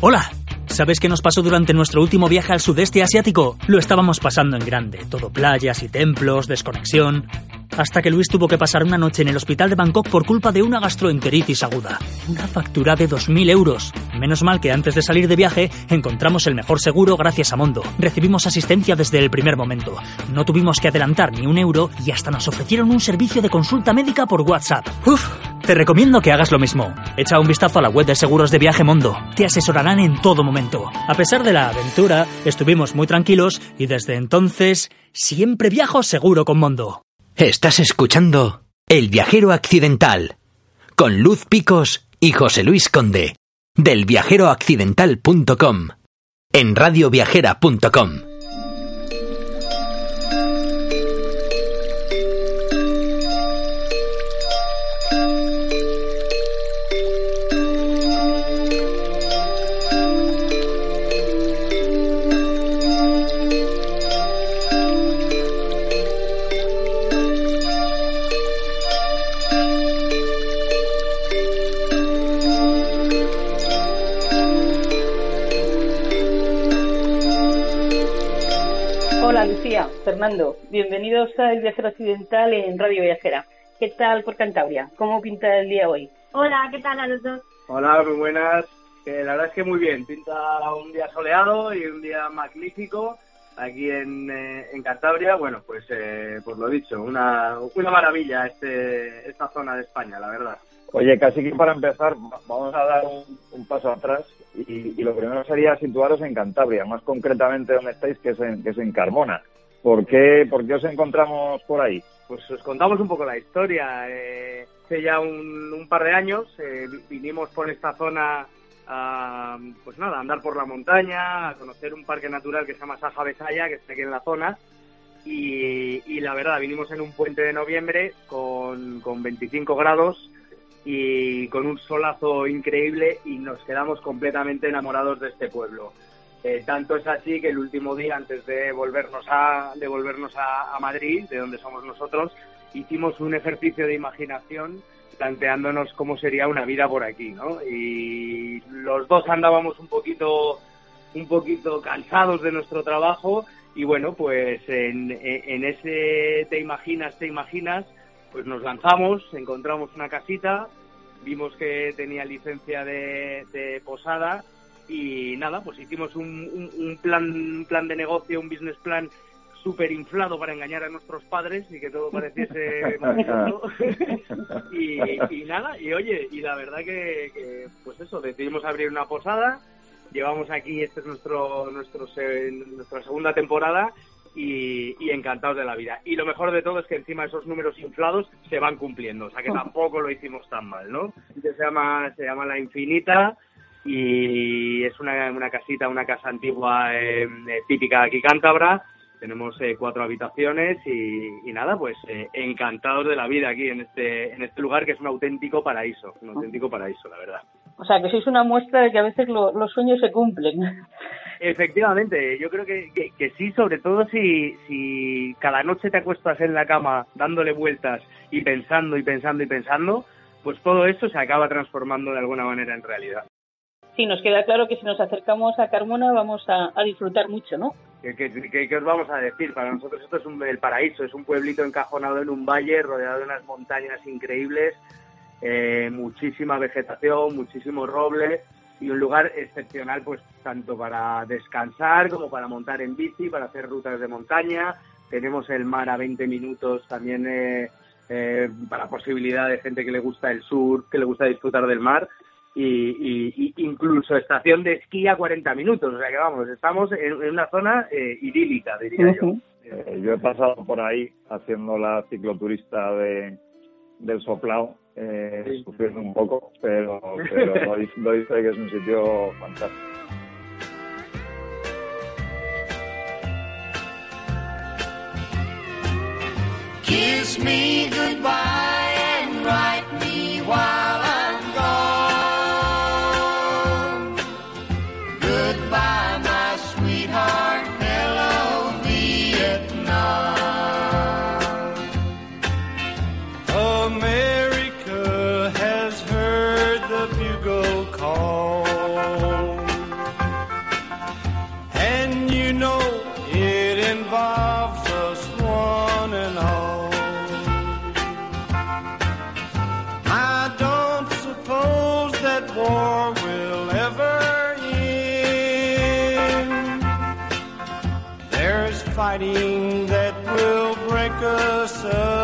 Hola. ¿Sabes qué nos pasó durante nuestro último viaje al sudeste asiático? Lo estábamos pasando en grande, todo playas y templos, desconexión. Hasta que Luis tuvo que pasar una noche en el hospital de Bangkok por culpa de una gastroenteritis aguda. Una factura de 2.000 euros. Menos mal que antes de salir de viaje encontramos el mejor seguro gracias a Mondo. Recibimos asistencia desde el primer momento. No tuvimos que adelantar ni un euro y hasta nos ofrecieron un servicio de consulta médica por WhatsApp. Uf, te recomiendo que hagas lo mismo. Echa un vistazo a la web de seguros de viaje Mondo. Te asesorarán en todo momento. A pesar de la aventura, estuvimos muy tranquilos y desde entonces siempre viajo seguro con Mondo. Estás escuchando El viajero accidental con Luz Picos y José Luis Conde del viajeroaccidental.com en radioviajera.com. Lucía, Fernando, bienvenidos a El Viajero Occidental en Radio Viajera. ¿Qué tal por Cantabria? ¿Cómo pinta el día hoy? Hola, ¿qué tal a los dos? Hola, muy buenas. Eh, la verdad es que muy bien. Pinta un día soleado y un día magnífico aquí en, eh, en Cantabria. Bueno, pues eh, pues lo dicho, una, una maravilla este, esta zona de España, la verdad. Oye, casi que para empezar vamos a dar un, paso atrás y, lo primero sería situaros en Cantabria, más concretamente donde estáis, que es en, que es en Carmona. ¿Por qué, ¿Por os encontramos por ahí? Pues os contamos un poco la historia. Eh, hace ya un, un, par de años eh, vinimos por esta zona a, pues nada, a andar por la montaña, a conocer un parque natural que se llama Saja Besaya, que está aquí en la zona. Y, y la verdad, vinimos en un puente de noviembre con, con 25 grados y con un solazo increíble y nos quedamos completamente enamorados de este pueblo. Eh, tanto es así que el último día, antes de volvernos a, de volvernos a, Madrid, de donde somos nosotros, hicimos un ejercicio de imaginación planteándonos cómo sería una vida por aquí, ¿no? Y los dos andábamos un poquito, un poquito cansados de nuestro trabajo y bueno, pues en, en ese te imaginas, te imaginas, pues nos lanzamos, encontramos una casita, vimos que tenía licencia de, de posada y nada, pues hicimos un, un, un, plan, un plan de negocio, un business plan súper inflado para engañar a nuestros padres y que todo pareciese y, y, nada, y oye, y la verdad que, que, pues eso, decidimos abrir una posada, llevamos aquí, este es nuestro, nuestro nuestra segunda temporada y, y, encantados de la vida. Y lo mejor de todo es que encima esos números inflados se van cumpliendo, o sea que tampoco lo hicimos tan mal, ¿no? Se llama, se llama La Infinita y es una, una casita, una casa antigua eh, típica aquí cántabra. Tenemos eh, cuatro habitaciones y, y nada, pues eh, encantados de la vida aquí en este, en este lugar que es un auténtico paraíso, un auténtico paraíso, la verdad. O sea, que sois una muestra de que a veces lo, los sueños se cumplen. Efectivamente, yo creo que, que, que, sí, sobre todo si, si cada noche te acuestas en la cama dándole vueltas y pensando y pensando y pensando, pues todo eso se acaba transformando de alguna manera en realidad. Sí, nos queda claro que si nos acercamos a Carmona vamos a, a disfrutar mucho, ¿no? ¿Qué, qué, qué, os vamos a decir? Para nosotros esto es un, el paraíso, es un pueblito encajonado en un valle rodeado de unas montañas increíbles, eh, muchísima vegetación, muchísimo roble y un lugar excepcional pues tanto para descansar como para montar en bici, para hacer rutas de montaña. Tenemos el mar a 20 minutos también eh, eh, para posibilidad de gente que le gusta el sur, que le gusta disfrutar del mar. Y, y, y, incluso estación de esquí a 40 minutos. O sea que vamos, estamos en, en una zona eh, idílica, diría uh -huh. yo. yo he pasado por ahí haciendo la cicloturista de, del Soplao eh, sufriendo un poco, pero, pero doy, doy fe que es un sitio fantástico. Kiss me fighting that will break us up.